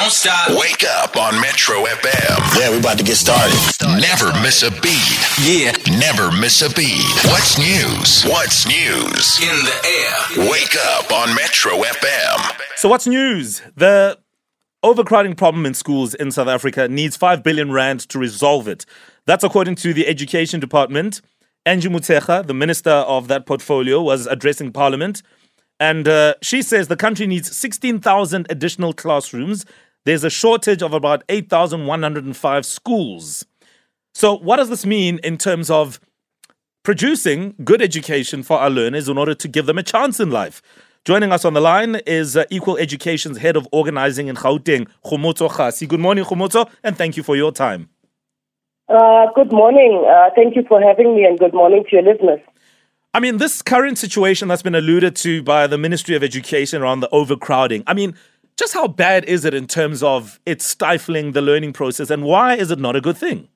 Don't stop. Wake up on Metro FM. Yeah, we're about to get started. Never miss a beat. Yeah. Never miss a beat. What's news? What's news? In the air. Wake up on Metro FM. So, what's news? The overcrowding problem in schools in South Africa needs 5 billion rand to resolve it. That's according to the Education Department. Angie Motshekga, the minister of that portfolio, was addressing parliament. And uh, she says the country needs 16,000 additional classrooms. There's a shortage of about 8,105 schools. So, what does this mean in terms of producing good education for our learners in order to give them a chance in life? Joining us on the line is uh, Equal Education's head of organizing in Gauteng, Kgomotso Kgasi. Good morning, Kgomotso, and thank you for your time. Uh, good morning. Uh, thank you for having me, and good morning to your listeners. I mean, this current situation that's been alluded to by the Ministry of Education around the overcrowding, I mean, just how bad is it in terms of it stifling the learning process, and why is it not a good thing?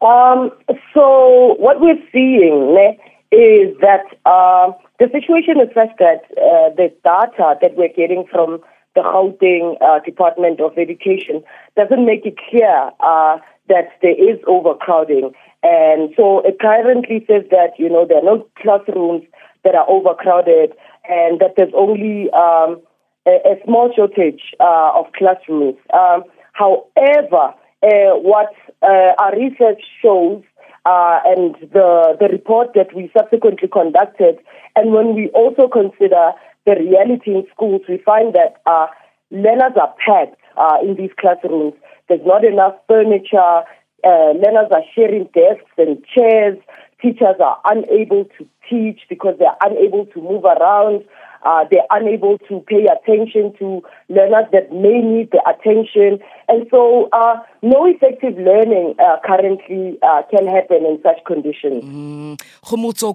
Um, so, what we're seeing ne, is that uh, the situation is such that uh, the data that we're getting from the Gauteng uh, Department of Education doesn't make it clear uh, that there is overcrowding. And so it currently says that, you know, there are no classrooms that are overcrowded and that there's only um, a, a, small shortage uh, of classrooms. Um, however, uh, what uh, our research shows uh, and the, the report that we subsequently conducted, and when we also consider the reality in schools, we find that uh, learners are packed in these classrooms. There's not enough furniture, learners are sharing desks and chairs. Teachers are unable to teach because they're unable to move around. Uh, they're unable to pay attention to learners that may need the attention. And so, uh, no effective learning uh, currently uh, can happen in such conditions. Mm.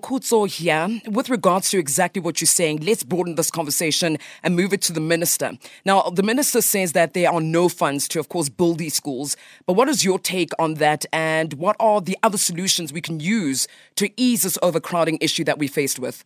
Kutso here, with regards to exactly what you're saying, let's broaden this conversation and move it to the minister. Now, the minister says that there are no funds to, of course, build these schools. But what is your take on that? And what are the other solutions we can use to ease this overcrowding issue that we're faced with?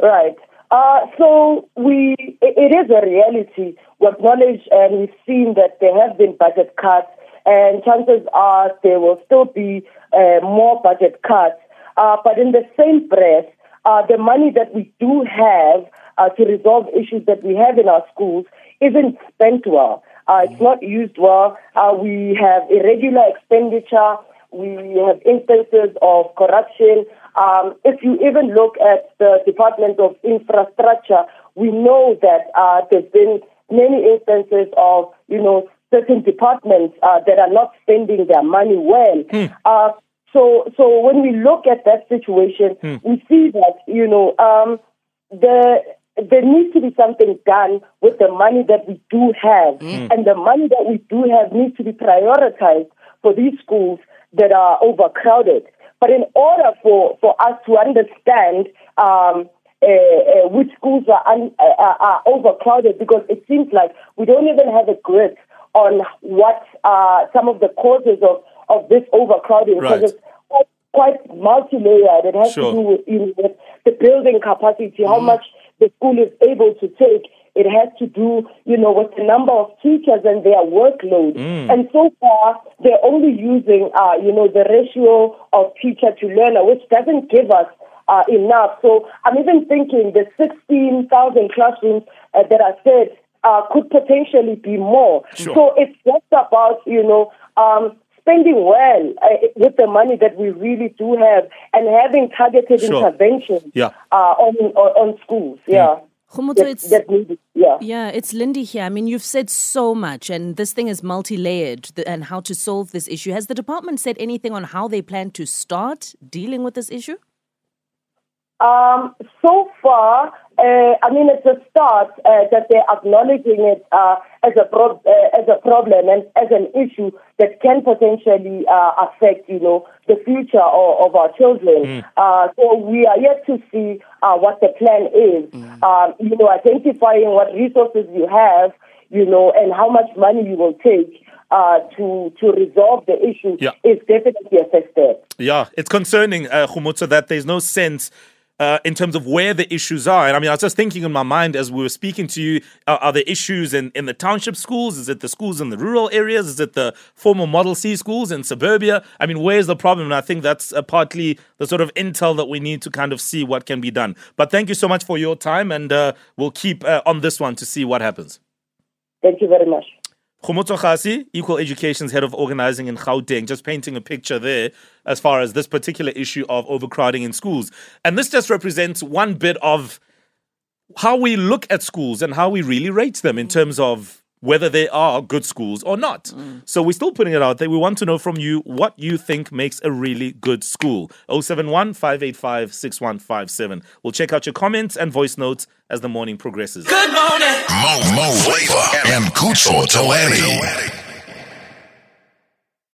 Right. Uh, so we, it is a reality. We acknowledge and we've seen that there have been budget cuts, and chances are there will still be uh, more budget cuts. Uh, but in the same breath, uh, the money that we do have uh, to resolve issues that we have in our schools isn't spent well. It's not used well. we have irregular expenditure. We have instances of corruption. Um, if you even look at the Department of Infrastructure, we know that uh, there's been many instances of, you know, certain departments uh, that are not spending their money well. Hmm. Uh, so, so when we look at that situation, hmm. we see that, you know, um, the there needs to be something done with the money that we do have. Mm. And the money that we do have needs to be prioritized for these schools that are overcrowded. But in order for, for us to understand um, uh, uh, which schools are, un, uh, are overcrowded, because it seems like we don't even have a grip on what are some of the causes of, of this overcrowding. Right. Because it's quite, quite multi-layered. It has sure. to do with, you know, with the building capacity, mm. how much the school is able to take. It has to do, you know, with the number of teachers and their workload. Mm. And so far, they're only using, uh, you know, the ratio of teacher to learner, which doesn't give us uh, enough. So I'm even thinking the 16,000 classrooms uh, that are said uh, could potentially be more. Sure. So it's just about, you know, um, spending well uh, with the money that we really do have and having targeted sure. interventions yeah. uh, on, on, on schools. Yeah. Mm. Kgomotso, it's yeah. yeah, it's Lindy here. I mean, you've said so much, and this thing is multi-layered, and how to solve this issue. Has the department said anything on how they plan to start dealing with this issue? Um, so far, uh, I mean, it's a start uh, that they're acknowledging it uh, as a pro- uh, as a problem and as an issue that can potentially uh, affect, you know, the future of, of our children. Mm. so we are yet to see what the plan is. Mm. Um, you know, identifying what resources you have, you know, and how much money you will take. Uh, to to resolve the issue yeah. is definitely a first step. Yeah, it's concerning, uh, that there's no sense uh, in terms of where the issues are. And I mean, I was just thinking in my mind as we were speaking to you, uh, are the issues in, in the township schools? Is it the schools in the rural areas? Is it the former Model C schools in suburbia? I mean, where's the problem? And I think that's uh, partly the sort of intel that we need to kind of see what can be done. But thank you so much for your time, and uh, we'll keep uh, on this one to see what happens. Thank you very much. Kgomotso Kgasi, Equal Education's head of organizing in Gauteng, just painting a picture there as far as this particular issue of overcrowding in schools. And this just represents one bit of how we look at schools and how we really rate them in terms of whether they are good schools or not. Mm. So we're still putting it out there. We want to know from you what you think makes a really good school. 071 585 6157. We'll check out your comments and voice notes as the morning progresses. Good morning. Mo Mo Flava and Kutso Toani.